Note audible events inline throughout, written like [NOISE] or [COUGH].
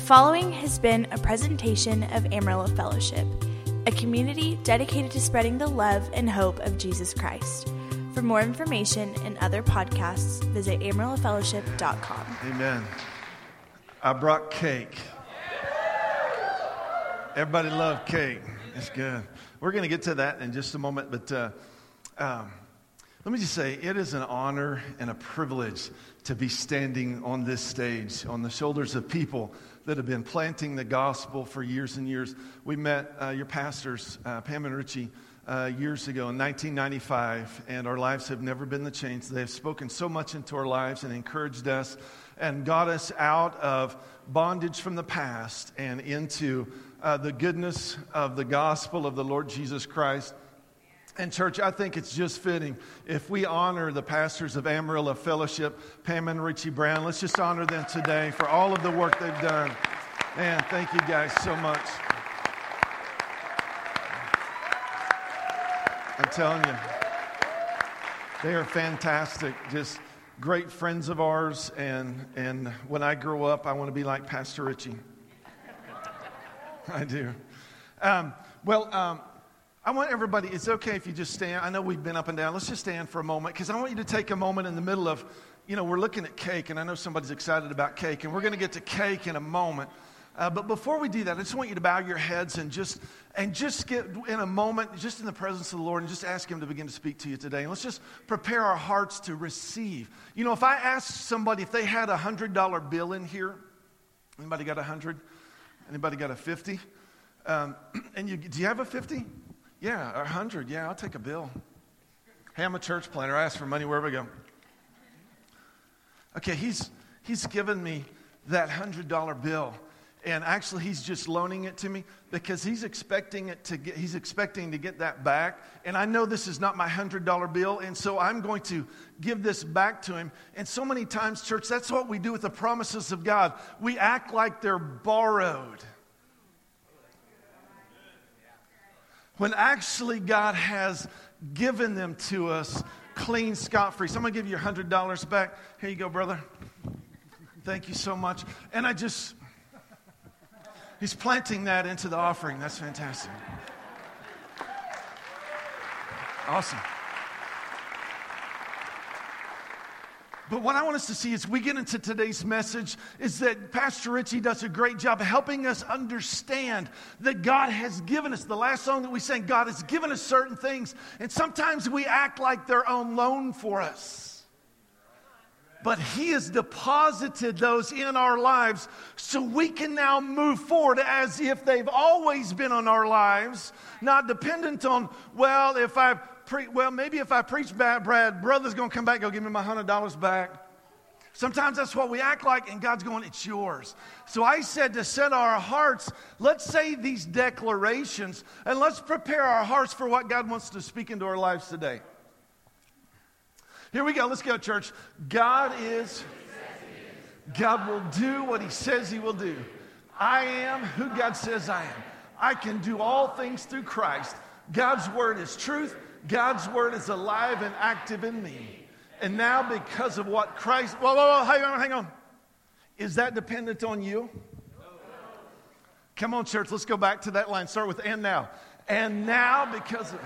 following has been a presentation of Amarillo Fellowship, a community dedicated to spreading the love and hope of Jesus Christ. For more information and other podcasts, visit amarillofellowship.com. Amen. I brought cake. Everybody love cake. It's good. We're going to get to that in just a moment, but uh, um, let me just say it is an honor and a privilege to be standing on this stage on the shoulders of people that have been planting the gospel for years and years. We met uh, your pastors, uh, Pam and Richie, uh, years ago in 1995, and our lives have never been the change. They have spoken so much into our lives and encouraged us and got us out of bondage from the past and into uh, the goodness of the gospel of the Lord Jesus Christ. And, church, I think it's just fitting if we honor the pastors of Amarillo Fellowship, Pam and Richie Brown. Let's just honor them today for all of the work they've done. Man, thank you guys so much. I'm telling you, they are fantastic. Just great friends of ours. And, and when I grow up, I want to be like Pastor Richie. [LAUGHS] I do. Um, well, um, I want everybody, it's okay if you just stand. I know we've been up and down. Let's just stand for a moment because I want you to take a moment in the middle of, you know, we're looking at cake, and I know somebody's excited about cake, and we're going to get to cake in a moment. Uh, but before we do that, I just want you to bow your heads and just and just get in a moment, just in the presence of the Lord, and just ask Him to begin to speak to you today. And let's just prepare our hearts to receive. You know, if I asked somebody if they had a hundred dollar bill in here, anybody got a hundred? Anybody got a fifty? Um, [CLEARS THROAT] and you, do you have a fifty? Yeah, a hundred. Yeah, I'll take a bill. Hey, I'm a church planter. I ask for money wherever I go. Okay, he's he's given me that hundred dollar bill, and actually he's just loaning it to me because he's expecting it to get he's expecting to get that back. And I know this is not my hundred dollar bill, and so I'm going to give this back to him. And so many times, church, that's what we do with the promises of God. We act like they're borrowed. When actually God has given them to us clean, scot free. So I'm going to give you $100 back. Here you go, brother. Thank you so much. And I just, he's planting that into the offering. That's fantastic. Awesome. But what I want us to see as we get into today's message is that Pastor Richie does a great job helping us understand that God has given us, the last song that we sang, God has given us certain things. And sometimes we act like they're on loan for us. But He has deposited those in our lives so we can now move forward as if they've always been on our lives, not dependent on, well, if I've pre- well, maybe if I preach bad, Brad, brother's going to come back, go give me my $100 back. Sometimes that's what we act like, and God's going, It's yours. So I said to set our hearts, let's say these declarations, and let's prepare our hearts for what God wants to speak into our lives today. Here we go. Let's go, church. God is, God will do what He says He will do. I am who God says I am. I can do all things through Christ. God's word is truth. God's word is alive and active in me. And now, because of what Christ, whoa, whoa, whoa, hang on, hang on. Is that dependent on you? Come on, church, let's go back to that line. Start with and now. And now, because of,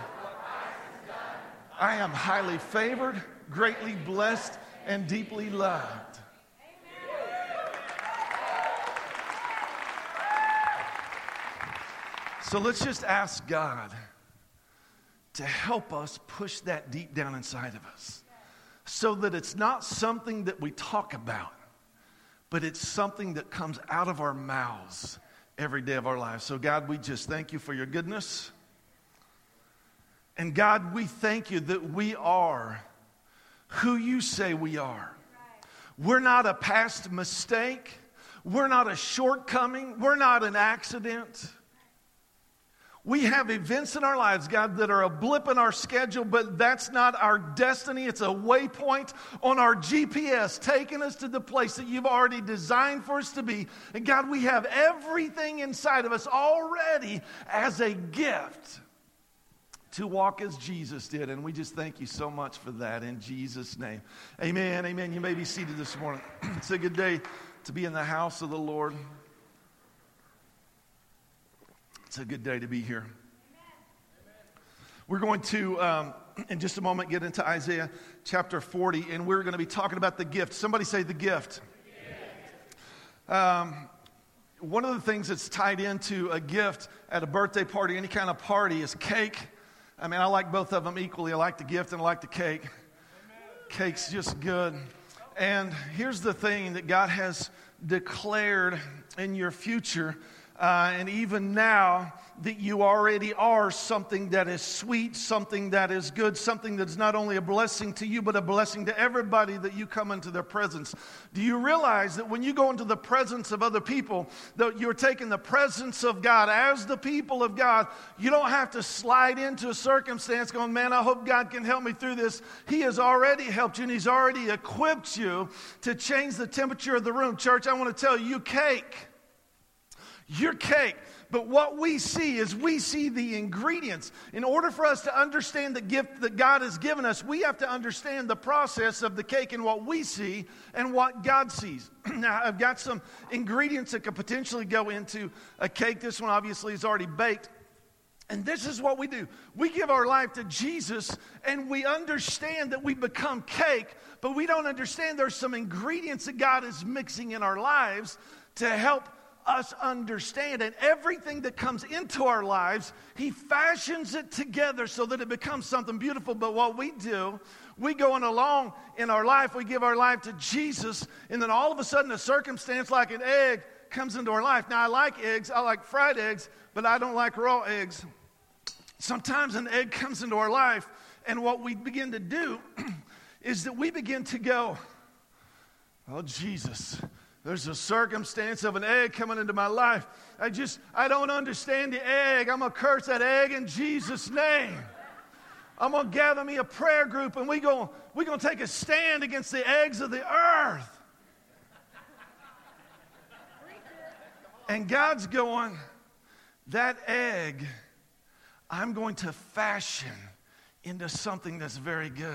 I am highly favored, greatly blessed, and deeply loved. So let's just ask God to help us push that deep down inside of us so that it's not something that we talk about, but it's something that comes out of our mouths every day of our lives. So, God, we just thank you for your goodness. And God, we thank you that we are who you say we are. We're not a past mistake. We're not a shortcoming. We're not an accident. We have events in our lives, God, that are a blip in our schedule, but that's not our destiny. It's a waypoint on our GPS taking us to the place that you've already designed for us to be. And God, we have everything inside of us already as a gift to walk as Jesus did. And we just thank you so much for that in Jesus' name. Amen. Amen. You may be seated this morning. [CLEARS THROAT] it's a good day to be in the house of the Lord. It's a good day to be here. We're going to, um, in just a moment, get into Isaiah chapter 40, and we're going to be talking about the gift. Somebody say the gift. Um, one of the things that's tied into a gift at a birthday party, any kind of party, is cake. I mean, I like both of them equally. I like the gift and I like the cake. Cake's just good. And here's the thing that God has declared in your future uh, and even now that you already are something that is sweet, something that is good, something that's not only a blessing to you, but a blessing to everybody that you come into their presence. Do you realize that when you go into the presence of other people, that you're taking the presence of God as the people of God? You don't have to slide into a circumstance going, man, I hope God can help me through this. He has already helped you and He's already equipped you to change the temperature of the room. Church, I want to tell you, you cake your cake. But what we see is we see the ingredients. In order for us to understand the gift that God has given us, we have to understand the process of the cake and what we see and what God sees. [CLEARS THROAT] now, I've got some ingredients that could potentially go into a cake. This one obviously is already baked. And this is what we do. We give our life to Jesus and we understand that we become cake, but we don't understand there's some ingredients that God is mixing in our lives to help us understand. And everything that comes into our lives, He fashions it together so that it becomes something beautiful. But what we do, we go on along in our life, we give our life to Jesus, and then all of a sudden a circumstance like an egg comes into our life. Now, I like eggs, I like fried eggs, but I don't like raw eggs. Sometimes an egg comes into our life, and what we begin to do [CLEARS THROAT] is that we begin to go, Oh, Jesus, there's a circumstance of an egg coming into my life. I just, I don't understand the egg. I'm going to curse that egg in Jesus' name. I'm going to gather me a prayer group and we go, we're going to take a stand against the eggs of the earth. And God's going, that egg, I'm going to fashion into something that's very good.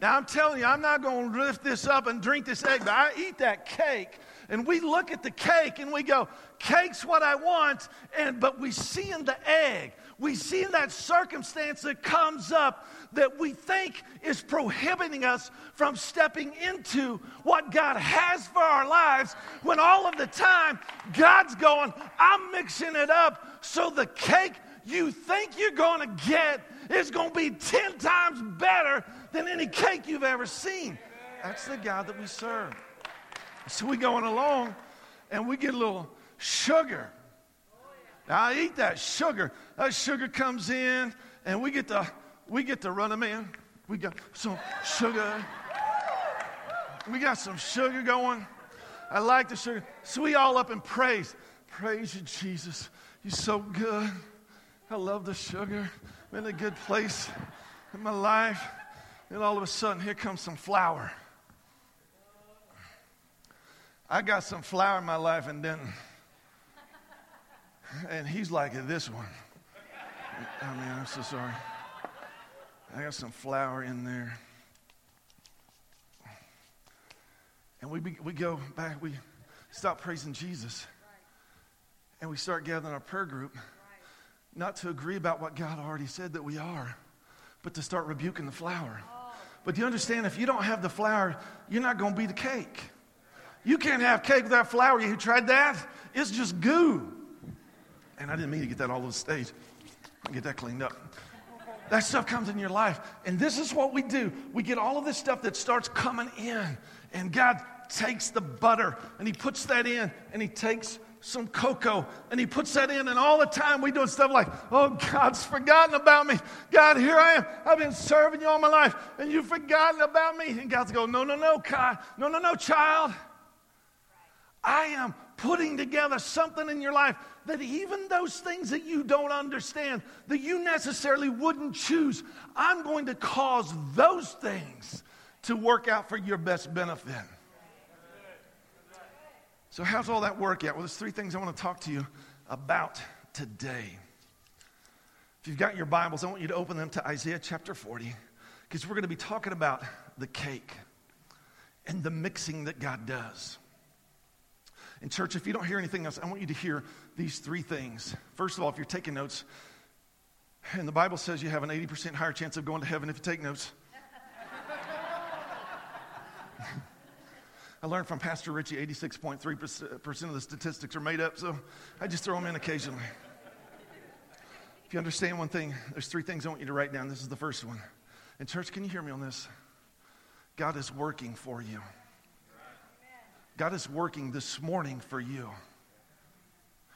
Now, I'm telling you, I'm not going to lift this up and drink this egg, but I eat that cake. And we look at the cake and we go, cake's what I want. And, but we see in the egg, we see in that circumstance that comes up that we think is prohibiting us from stepping into what God has for our lives when all of the time God's going, I'm mixing it up so the cake you think you're going to get is going to be 10 times better than any cake you've ever seen. That's the God that we serve. So we going along and we get a little sugar. I eat that sugar. That sugar comes in and we get to we get to run them in. We got some sugar. We got some sugar going. I like the sugar. So we all up in praise. Praise you, Jesus. You're so good. I love the sugar. I'm in a good place in my life. And all of a sudden, here comes some flour. I got some flour in my life, and then, and he's like this one. I mean, I'm so sorry. I got some flour in there. And we, be, we go back, we stop praising Jesus. And we start gathering our prayer group, not to agree about what God already said that we are, but to start rebuking the flour. But do you understand if you don't have the flour, you're not going to be the cake. You can't have cake without flour. You tried that? It's just goo. And I didn't mean to get that all over the stage. I'll get that cleaned up. That stuff comes in your life. And this is what we do. We get all of this stuff that starts coming in. And God takes the butter and He puts that in and He takes some cocoa and he puts that in and all the time we doing stuff like oh god's forgotten about me. God here i am. I've been serving you all my life and you've forgotten about me. And god's going no no no god no no no child. I am putting together something in your life that even those things that you don't understand that you necessarily wouldn't choose i'm going to cause those things to work out for your best benefit so, how's all that work out? Well, there's three things I want to talk to you about today. If you've got your Bibles, I want you to open them to Isaiah chapter 40, because we're going to be talking about the cake and the mixing that God does. In church, if you don't hear anything else, I want you to hear these three things. First of all, if you're taking notes, and the Bible says you have an 80% higher chance of going to heaven if you take notes. I learned from Pastor Richie 86.3% of the statistics are made up, so I just throw them in occasionally. If you understand one thing, there's three things I want you to write down. This is the first one. And, church, can you hear me on this? God is working for you. God is working this morning for you.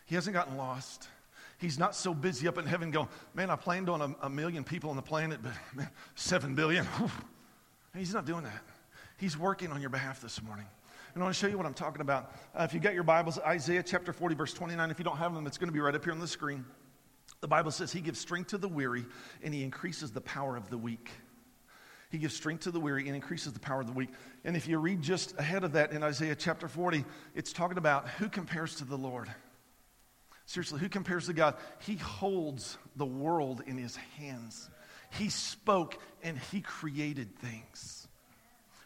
He hasn't gotten lost. He's not so busy up in heaven going, man, I planned on a, a million people on the planet, but man, seven billion. He's not doing that. He's working on your behalf this morning. And I want to show you what I'm talking about. Uh, if you got your Bibles, Isaiah chapter 40, verse 29. If you don't have them, it's going to be right up here on the screen. The Bible says, He gives strength to the weary and He increases the power of the weak. He gives strength to the weary and increases the power of the weak. And if you read just ahead of that in Isaiah chapter 40, it's talking about who compares to the Lord. Seriously, who compares to God? He holds the world in his hands. He spoke and he created things.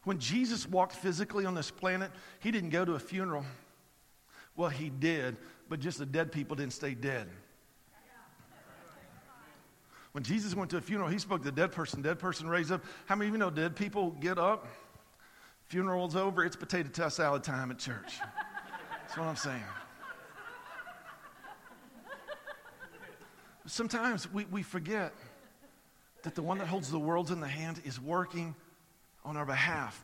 When Jesus walked physically on this planet, he didn't go to a funeral. Well, he did, but just the dead people didn't stay dead. When Jesus went to a funeral, he spoke to the dead person. Dead person raised up. How many of you know dead people get up? Funeral's over. It's potato toast salad time at church. That's what I'm saying. Sometimes we, we forget that the one that holds the world in the hand is working on our behalf.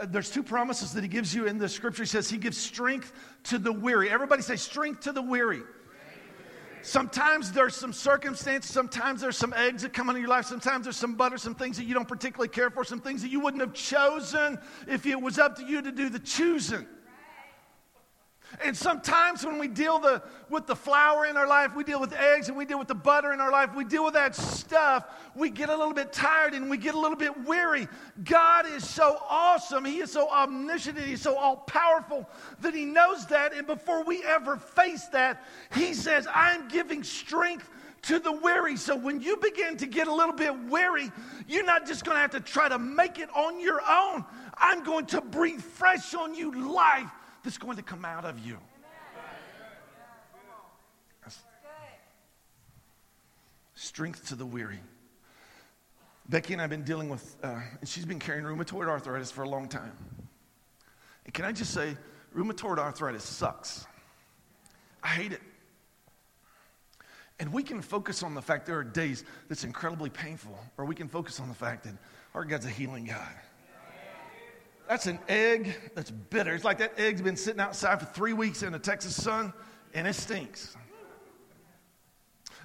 Uh, there's two promises that he gives you in the scripture. He says he gives strength to the weary. Everybody say strength to the weary. Sometimes there's some circumstances, sometimes there's some eggs that come into your life, sometimes there's some butter, some things that you don't particularly care for, some things that you wouldn't have chosen if it was up to you to do the choosing. And sometimes when we deal the, with the flour in our life, we deal with eggs and we deal with the butter in our life, we deal with that stuff, we get a little bit tired and we get a little bit weary. God is so awesome. He is so omniscient. He's so all powerful that He knows that. And before we ever face that, He says, I'm giving strength to the weary. So when you begin to get a little bit weary, you're not just going to have to try to make it on your own. I'm going to breathe fresh on you life that's going to come out of you. Strength to the weary. Becky and I have been dealing with, uh, and she's been carrying rheumatoid arthritis for a long time. And can I just say, rheumatoid arthritis sucks. I hate it. And we can focus on the fact there are days that's incredibly painful, or we can focus on the fact that our God's a healing God. That's an egg that's bitter. It's like that egg's been sitting outside for three weeks in the Texas sun and it stinks.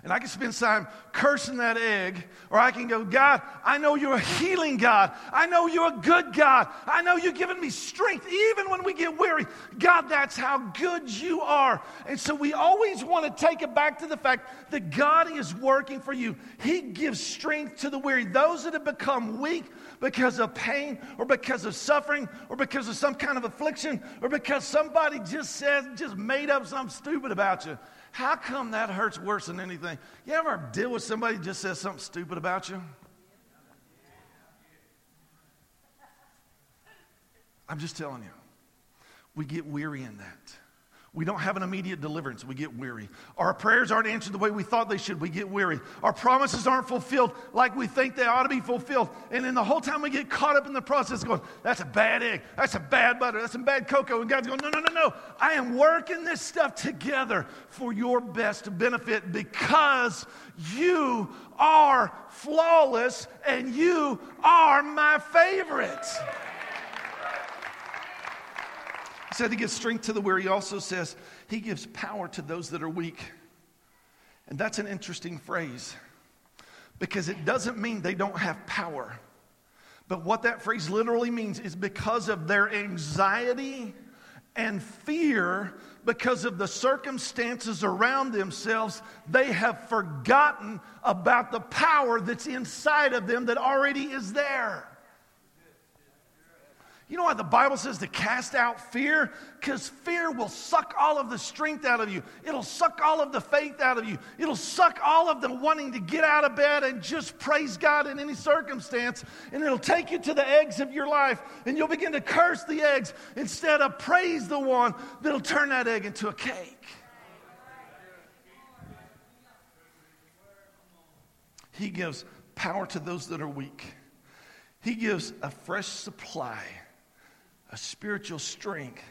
And I can spend time cursing that egg, or I can go, God, I know you're a healing God. I know you're a good God. I know you've given me strength even when we get weary. God, that's how good you are. And so we always want to take it back to the fact that God is working for you. He gives strength to the weary. Those that have become weak because of pain, or because of suffering, or because of some kind of affliction, or because somebody just said, just made up something stupid about you. How come that hurts worse than anything? You ever deal with somebody just says something stupid about you? I'm just telling you, we get weary in that. We don't have an immediate deliverance. We get weary. Our prayers aren't answered the way we thought they should. We get weary. Our promises aren't fulfilled like we think they ought to be fulfilled. And then the whole time we get caught up in the process going, that's a bad egg. That's a bad butter. That's some bad cocoa. And God's going, no, no, no, no. I am working this stuff together for your best benefit because you are flawless and you are my favorite said he gives strength to the weary. He also says he gives power to those that are weak. And that's an interesting phrase because it doesn't mean they don't have power. But what that phrase literally means is because of their anxiety and fear, because of the circumstances around themselves, they have forgotten about the power that's inside of them that already is there. You know why the Bible says to cast out fear? Because fear will suck all of the strength out of you. It'll suck all of the faith out of you. It'll suck all of the wanting to get out of bed and just praise God in any circumstance. And it'll take you to the eggs of your life. And you'll begin to curse the eggs instead of praise the one that'll turn that egg into a cake. He gives power to those that are weak. He gives a fresh supply spiritual strength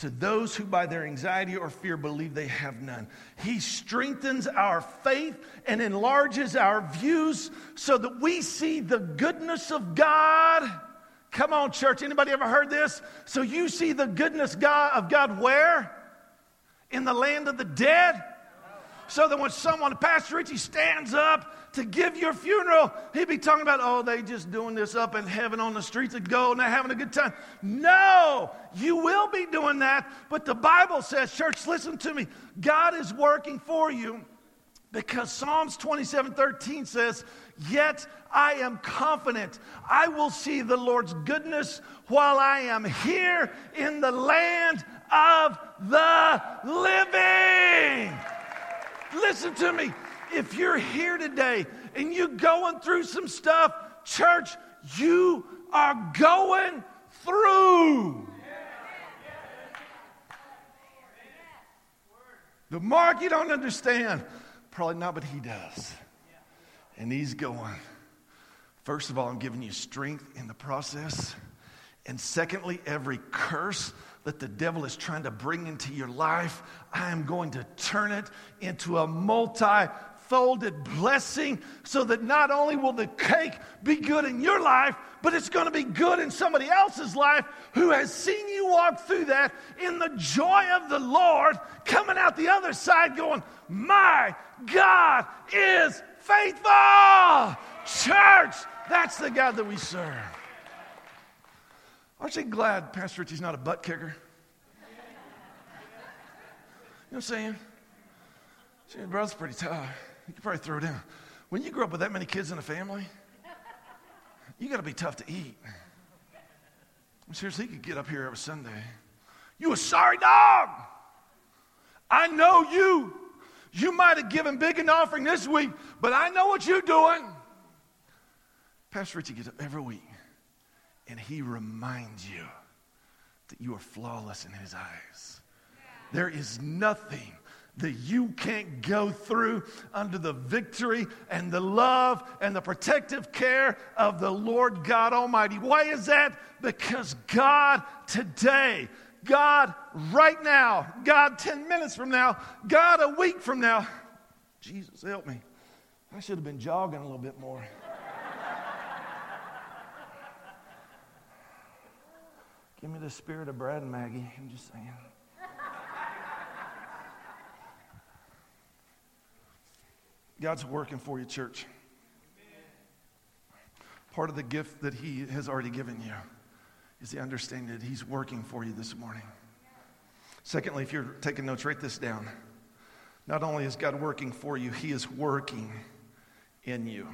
to those who by their anxiety or fear believe they have none. He strengthens our faith and enlarges our views so that we see the goodness of God. Come on, church. Anybody ever heard this? So you see the goodness God, of God where? In the land of the dead? So that when someone, Pastor Richie, stands up to give your funeral, he'd be talking about, oh, they just doing this up in heaven on the streets of gold and having a good time. No, you will be doing that. But the Bible says, church, listen to me. God is working for you because Psalms 27 13 says, Yet I am confident I will see the Lord's goodness while I am here in the land of the living. Listen to me if you're here today and you're going through some stuff, church, you are going through. The Mark, you don't understand. Probably not, but he does. And he's going. First of all, I'm giving you strength in the process. And secondly, every curse that the devil is trying to bring into your life, I am going to turn it into a multi folded blessing so that not only will the cake be good in your life, but it's going to be good in somebody else's life who has seen you walk through that in the joy of the Lord, coming out the other side going, My God is faithful. Church, that's the God that we serve. Aren't you glad Pastor Richie's not a butt kicker? You know what I'm saying? See, brother's pretty tough. You could probably throw it down. When you grow up with that many kids in a family, you got to be tough to eat. Seriously, he could get up here every Sunday. You a sorry dog. I know you. You might have given big an offering this week, but I know what you're doing. Pastor Richie gets up every week and he reminds you that you are flawless in his eyes. There is nothing that you can't go through under the victory and the love and the protective care of the Lord God Almighty. Why is that? Because God today, God right now, God 10 minutes from now, God a week from now, Jesus help me. I should have been jogging a little bit more. Give me the spirit of Brad and Maggie. I'm just saying. God's working for you, church. Part of the gift that He has already given you is the understanding that He's working for you this morning. Secondly, if you're taking notes, write this down. Not only is God working for you, He is working in you.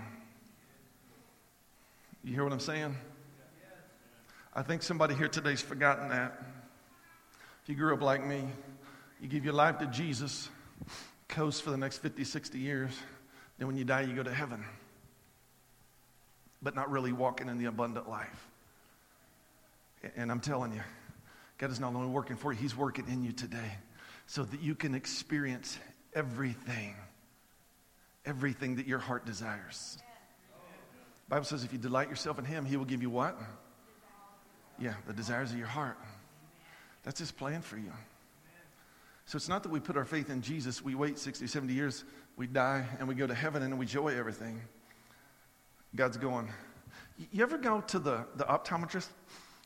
You hear what I'm saying? I think somebody here today's forgotten that. If you grew up like me, you give your life to Jesus, coast for the next 50, 60 years. Then when you die, you go to heaven, but not really walking in the abundant life. And I'm telling you, God is not only working for you, He's working in you today so that you can experience everything, everything that your heart desires. The Bible says if you delight yourself in Him, He will give you what? Yeah, the desires of your heart. That's His plan for you. So it's not that we put our faith in Jesus, we wait 60, 70 years, we die, and we go to heaven and we enjoy everything. God's going. You ever go to the, the optometrist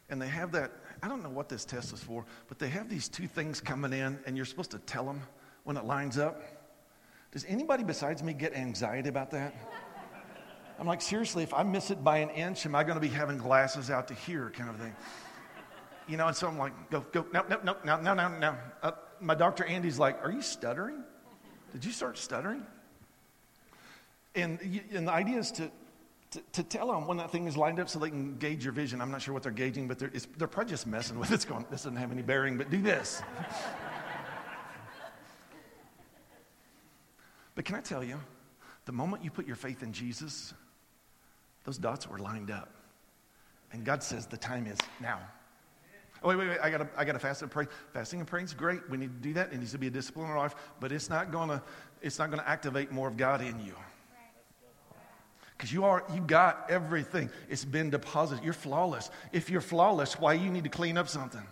and they have that? I don't know what this test is for, but they have these two things coming in and you're supposed to tell them when it lines up. Does anybody besides me get anxiety about that? I'm like, seriously, if I miss it by an inch, am I going to be having glasses out to here kind of thing? You know, and so I'm like, go, go, no, no, no, no, no, no, no. Uh, my doctor Andy's like, Are you stuttering? Did you start stuttering? And, and the idea is to to, to tell them when that thing is lined up so they can gauge your vision. I'm not sure what they're gauging, but they're, they're probably just messing with it. It's going, this doesn't have any bearing, but do this. [LAUGHS] but can I tell you, the moment you put your faith in Jesus, those dots were lined up. And God says the time is now. Oh, wait, wait, wait. I got I got to fast and pray. Fasting and praying is great. We need to do that. It needs to be a discipline in our life, but it's not going to it's not to activate more of God in you. Because you are you got everything. It's been deposited. You're flawless. If you're flawless, why you need to clean up something?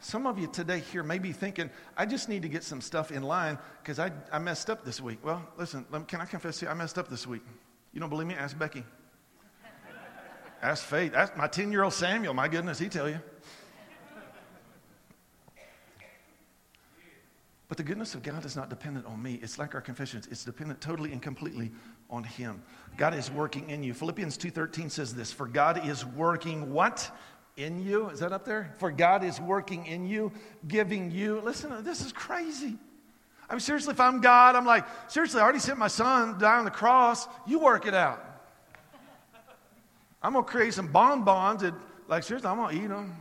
Some of you today here may be thinking, I just need to get some stuff in line because I, I messed up this week. Well, listen, can I confess to you? I messed up this week. You don't believe me? Ask Becky. Ask Faith. Ask my 10 year old Samuel. My goodness, he tell you. But the goodness of God is not dependent on me. It's like our confessions. It's dependent totally and completely on him. God is working in you. Philippians 2:13 says this, "For God is working what? In you? Is that up there? For God is working in you, giving you. Listen, this is crazy. I mean, seriously, if I'm God, I'm like, seriously, I already sent my son die on the cross. You work it out. I'm going to create some bonbons that, like, seriously, I'm going to eat them.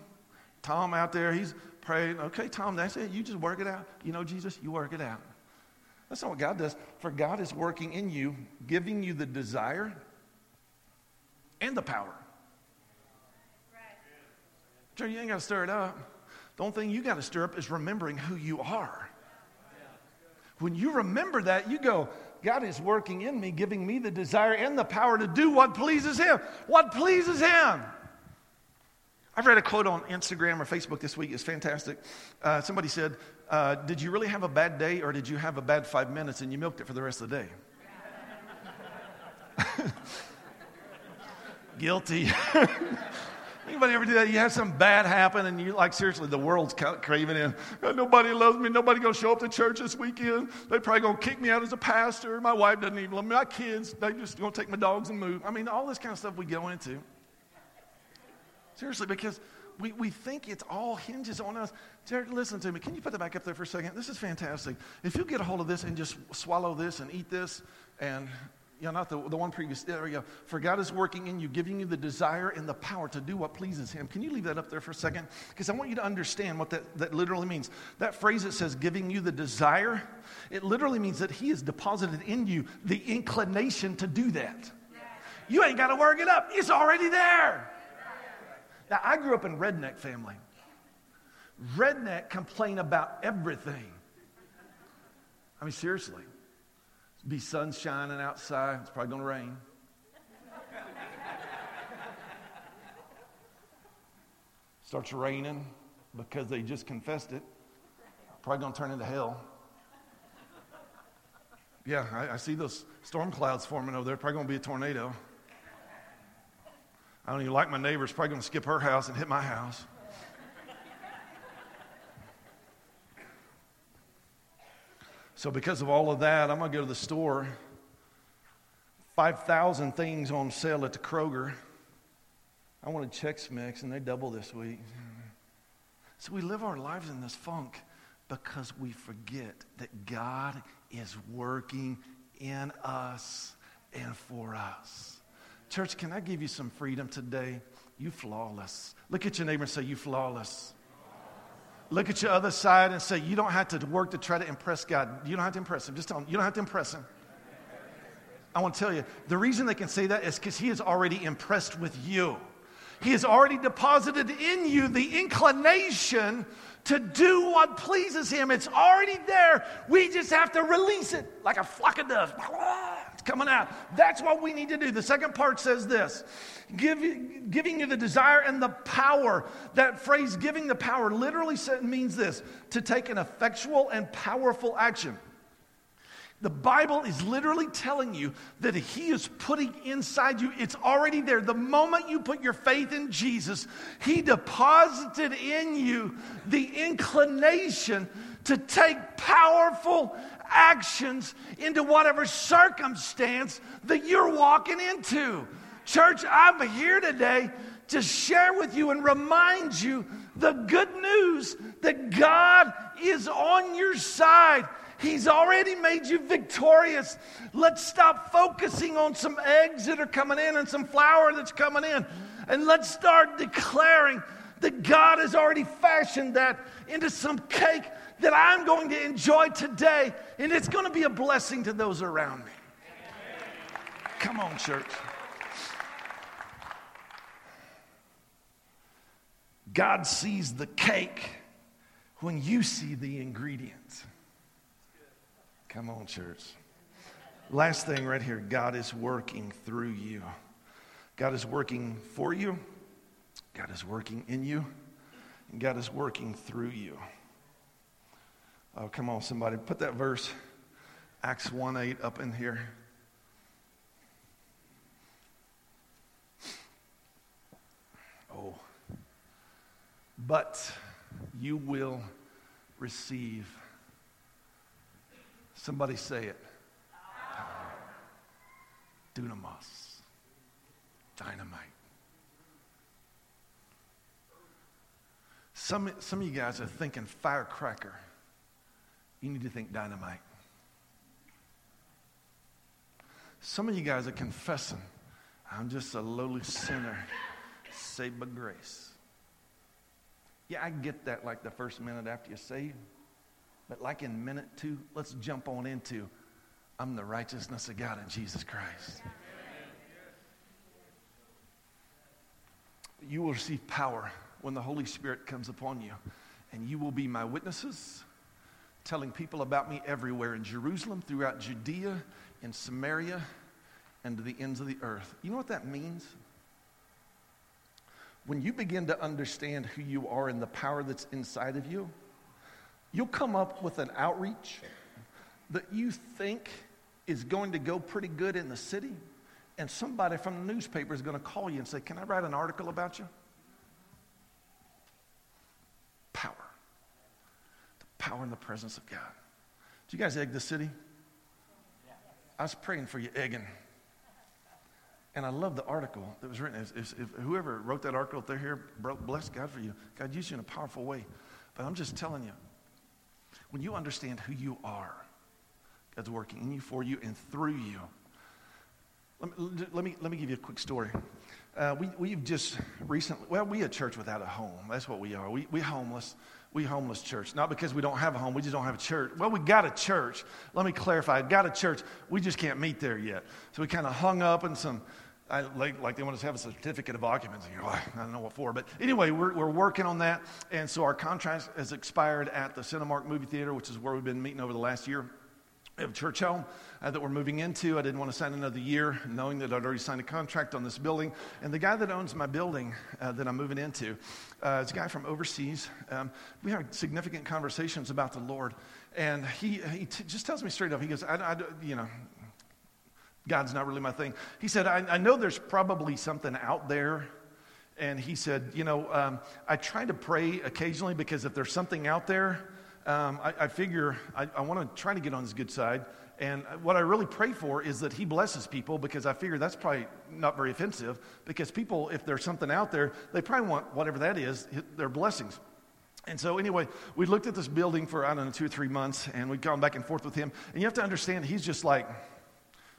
Tom out there, he's praying. Okay, Tom, that's it. You just work it out. You know, Jesus, you work it out. That's not what God does. For God is working in you, giving you the desire and the power. Right. you ain't got to stir it up. The only thing you got to stir up is remembering who you are. When you remember that, you go, God is working in me, giving me the desire and the power to do what pleases Him. What pleases Him? I've read a quote on Instagram or Facebook this week. It's fantastic. Uh, somebody said, uh, Did you really have a bad day or did you have a bad five minutes and you milked it for the rest of the day? [LAUGHS] Guilty. [LAUGHS] Anybody ever do that? You have something bad happen, and you're like seriously, the world's craving in. Nobody loves me. Nobody gonna show up to church this weekend. They probably gonna kick me out as a pastor. My wife doesn't even love me. My kids, they just gonna take my dogs and move. I mean, all this kind of stuff we go into. Seriously, because we, we think it's all hinges on us. Jared, listen to me. Can you put that back up there for a second? This is fantastic. If you get a hold of this and just swallow this and eat this and you know, not the, the one previous, there we go. For God is working in you, giving you the desire and the power to do what pleases Him. Can you leave that up there for a second? Because I want you to understand what that, that literally means. That phrase that says giving you the desire, it literally means that He has deposited in you the inclination to do that. You ain't got to work it up, it's already there. Now, I grew up in redneck family. Redneck complain about everything. I mean, seriously be sun shining outside. It's probably going to rain. Starts raining because they just confessed it. Probably going to turn into hell. Yeah, I, I see those storm clouds forming over there. Probably going to be a tornado. I don't even like my neighbors. Probably going to skip her house and hit my house. So, because of all of that, I'm going to go to the store. 5,000 things on sale at the Kroger. I wanted Chex Mix, and they double this week. So, we live our lives in this funk because we forget that God is working in us and for us. Church, can I give you some freedom today? You flawless. Look at your neighbor and say, You flawless. Look at your other side and say, You don't have to work to try to impress God. You don't have to impress Him. Just tell Him, You don't have to impress Him. I want to tell you, the reason they can say that is because He is already impressed with you. He has already deposited in you the inclination to do what pleases Him. It's already there. We just have to release it like a flock of doves. Coming out. That's what we need to do. The second part says this Give, giving you the desire and the power. That phrase, giving the power, literally means this to take an effectual and powerful action. The Bible is literally telling you that He is putting inside you, it's already there. The moment you put your faith in Jesus, He deposited in you the inclination to take powerful actions into whatever circumstance that you're walking into. Church, I'm here today to share with you and remind you the good news that God is on your side He's already made you victorious. Let's stop focusing on some eggs that are coming in and some flour that's coming in. And let's start declaring that God has already fashioned that into some cake that I'm going to enjoy today. And it's going to be a blessing to those around me. Come on, church. God sees the cake when you see the ingredients. Come on, church. Last thing right here God is working through you. God is working for you, God is working in you, and God is working through you. Oh, come on, somebody. Put that verse, Acts 1 8, up in here. Oh. But you will receive. Somebody say it. Dynamite. Some, some of you guys are thinking firecracker. You need to think dynamite. Some of you guys are confessing, I'm just a lowly sinner saved by grace. Yeah, I get that like the first minute after you're saved. But like in minute two, let's jump on into I'm the righteousness of God in Jesus Christ. You will receive power when the Holy Spirit comes upon you, and you will be my witnesses, telling people about me everywhere in Jerusalem, throughout Judea, in Samaria, and to the ends of the earth. You know what that means? when you begin to understand who you are and the power that's inside of you, you'll come up with an outreach that you think is going to go pretty good in the city, and somebody from the newspaper is going to call you and say, Can I write an article about you? Power. Power and the presence of God. Do you guys egg the city? I was praying for you egging. And I love the article that was written. If, if, if whoever wrote that article, if they're here, bless God for you. God used you in a powerful way. But I'm just telling you, when you understand who you are, God's working in you, for you, and through you. Let me, let me, let me give you a quick story. Uh, we, we've just recently, well, we a church without a home. That's what we are. We, we homeless. We homeless church. Not because we don't have a home, we just don't have a church. Well, we got a church. Let me clarify. Got a church. We just can't meet there yet. So we kind of hung up in some I, like, like, they want us to have a certificate of occupancy. You're like, I don't know what for. But anyway, we're, we're working on that. And so our contract has expired at the Cinemark Movie Theater, which is where we've been meeting over the last year. We have a church home uh, that we're moving into. I didn't want to sign another year, knowing that I'd already signed a contract on this building. And the guy that owns my building uh, that I'm moving into uh, is a guy from overseas. Um, we had significant conversations about the Lord. And he, he t- just tells me straight up, he goes, I, I, you know, God's not really my thing. He said, I, I know there's probably something out there. And he said, You know, um, I try to pray occasionally because if there's something out there, um, I, I, figure I, I want to try to get on his good side. And what I really pray for is that he blesses people because I figure that's probably not very offensive because people, if there's something out there, they probably want whatever that is, their blessings. And so, anyway, we looked at this building for, I don't know, two or three months, and we'd gone back and forth with him. And you have to understand, he's just like,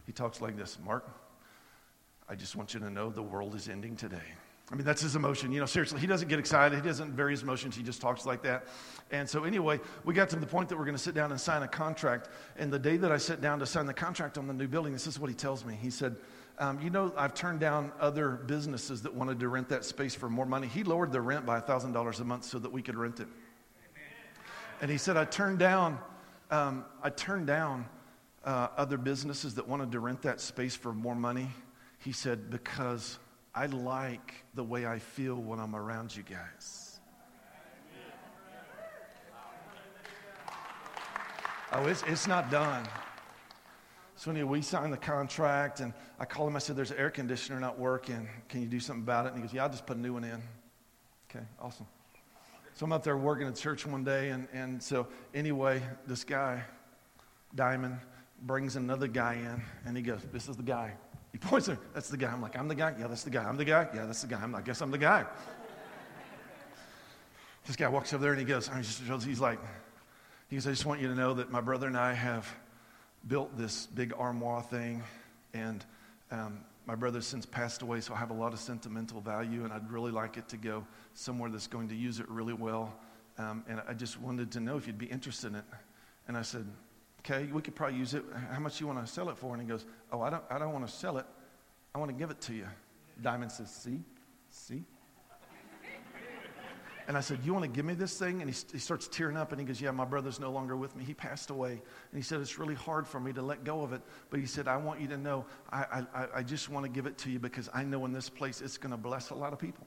he talks like this Mark, I just want you to know the world is ending today. I mean, that's his emotion. You know, seriously, he doesn't get excited. He doesn't vary his emotions. He just talks like that. And so, anyway, we got to the point that we're going to sit down and sign a contract. And the day that I sit down to sign the contract on the new building, this is what he tells me. He said, um, You know, I've turned down other businesses that wanted to rent that space for more money. He lowered the rent by $1,000 a month so that we could rent it. And he said, I turned down, um, I turned down uh, other businesses that wanted to rent that space for more money? He said, Because I like the way I feel when I'm around you guys. Oh, it's, it's not done. So anyway, we signed the contract, and I called him. I said, "There's an air conditioner not working. Can you do something about it?" And he goes, "Yeah, I'll just put a new one in." Okay, awesome. So I'm up there working at church one day, and, and so anyway, this guy, Diamond, brings another guy in, and he goes, This is the guy. He points at That's the guy. I'm like, I'm the guy? Yeah, that's the guy. I'm the guy? Yeah, that's the guy. I'm, I guess I'm the guy. this guy walks over there and he goes, he's like, He goes, I just want you to know that my brother and I have built this big armoire thing, and um, my brother since passed away, so I have a lot of sentimental value, and I'd really like it to go somewhere that's going to use it really well. Um, and I just wanted to know if you'd be interested in it. And I said, okay, we could probably use it. How much you want to sell it for? And he goes, oh, I don't, I don't want to sell it. I want to give it to you. Diamond says, see, see. And I said, You want to give me this thing? And he, he starts tearing up and he goes, Yeah, my brother's no longer with me. He passed away. And he said, It's really hard for me to let go of it. But he said, I want you to know, I, I, I just want to give it to you because I know in this place it's going to bless a lot of people.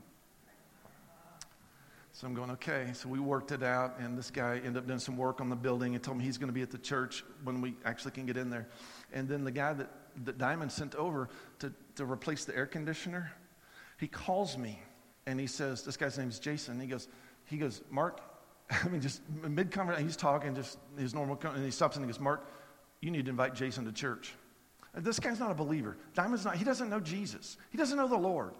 So I'm going, okay. So we worked it out, and this guy ended up doing some work on the building and told me he's going to be at the church when we actually can get in there. And then the guy that, that Diamond sent over to, to replace the air conditioner, he calls me and he says, this guy's name is Jason. He goes, he goes, Mark, [LAUGHS] I mean, just mid conversation, he's talking, just his normal, and he stops and he goes, Mark, you need to invite Jason to church. This guy's not a believer. Diamond's not, he doesn't know Jesus. He doesn't know the Lord.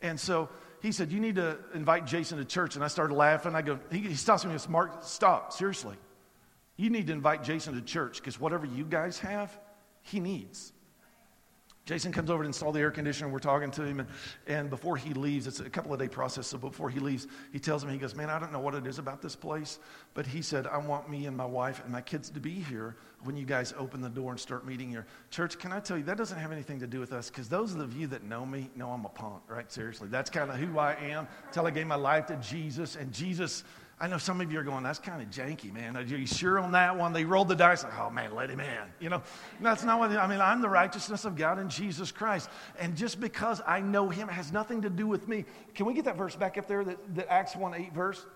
And so he said, You need to invite Jason to church. And I started laughing. I go, He, he stops me and goes, Mark, stop, seriously. You need to invite Jason to church because whatever you guys have, he needs. Jason comes over to install the air conditioner. We're talking to him, and, and before he leaves, it's a couple of day process. So before he leaves, he tells me, he goes, "Man, I don't know what it is about this place, but he said I want me and my wife and my kids to be here when you guys open the door and start meeting here." Church, can I tell you that doesn't have anything to do with us because those of you that know me know I'm a punk, right? Seriously, that's kind of who I am. Until I gave my life to Jesus, and Jesus I know some of you are going, that's kind of janky, man. Are you sure on that one? They rolled the dice, like, oh man, let him in. You know, that's not what, I mean, I'm the righteousness of God in Jesus Christ. And just because I know him has nothing to do with me. Can we get that verse back up there, that, that Acts 1 8 verse?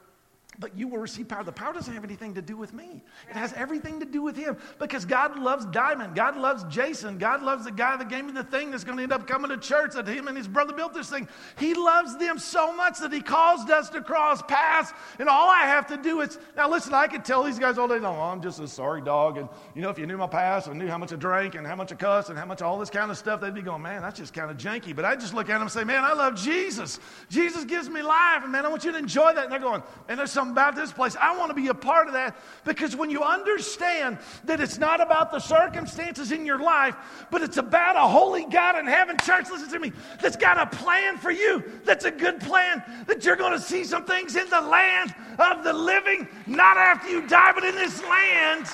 But you will receive power. The power doesn't have anything to do with me. It has everything to do with him because God loves Diamond. God loves Jason. God loves the guy that gave me the thing that's going to end up coming to church that him and his brother built this thing. He loves them so much that he caused us to cross paths. And all I have to do is now listen, I could tell these guys all day long, I'm just a sorry dog. And you know, if you knew my past and knew how much I drank and how much I cussed and how much all this kind of stuff, they'd be going, man, that's just kind of janky. But I just look at them and say, man, I love Jesus. Jesus gives me life. And man, I want you to enjoy that. And they're going, and there's something about this place. I want to be a part of that because when you understand that it's not about the circumstances in your life, but it's about a holy God in heaven, church, listen to me, that's got a plan for you, that's a good plan, that you're going to see some things in the land of the living, not after you die, but in this land.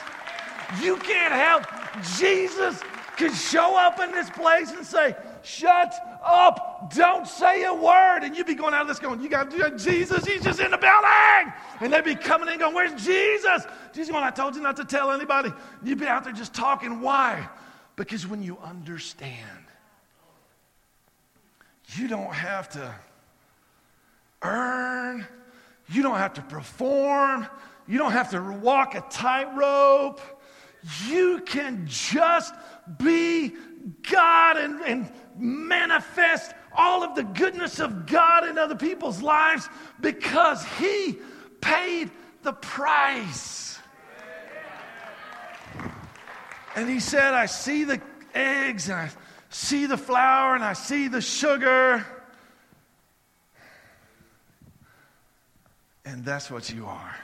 You can't help. Jesus could show up in this place and say, Shut up. Don't say a word. And you'd be going out of this going, You got Jesus, he's just in the building. And they'd be coming in going, Where's Jesus? Jesus going, I told you not to tell anybody. You'd be out there just talking. Why? Because when you understand, you don't have to earn, you don't have to perform, you don't have to walk a tightrope. You can just be God and, and manifest all of the goodness of God in other people's lives because He paid the price. And He said, I see the eggs and I see the flour and I see the sugar. And that's what you are.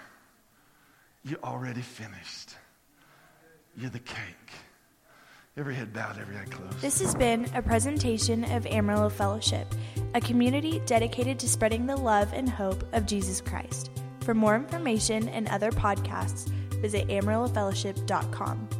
You're already finished. You're the cake. Every head bowed, every eye closed. This has been a presentation of Amarillo Fellowship, a community dedicated to spreading the love and hope of Jesus Christ. For more information and other podcasts, visit amarillofellowship.com.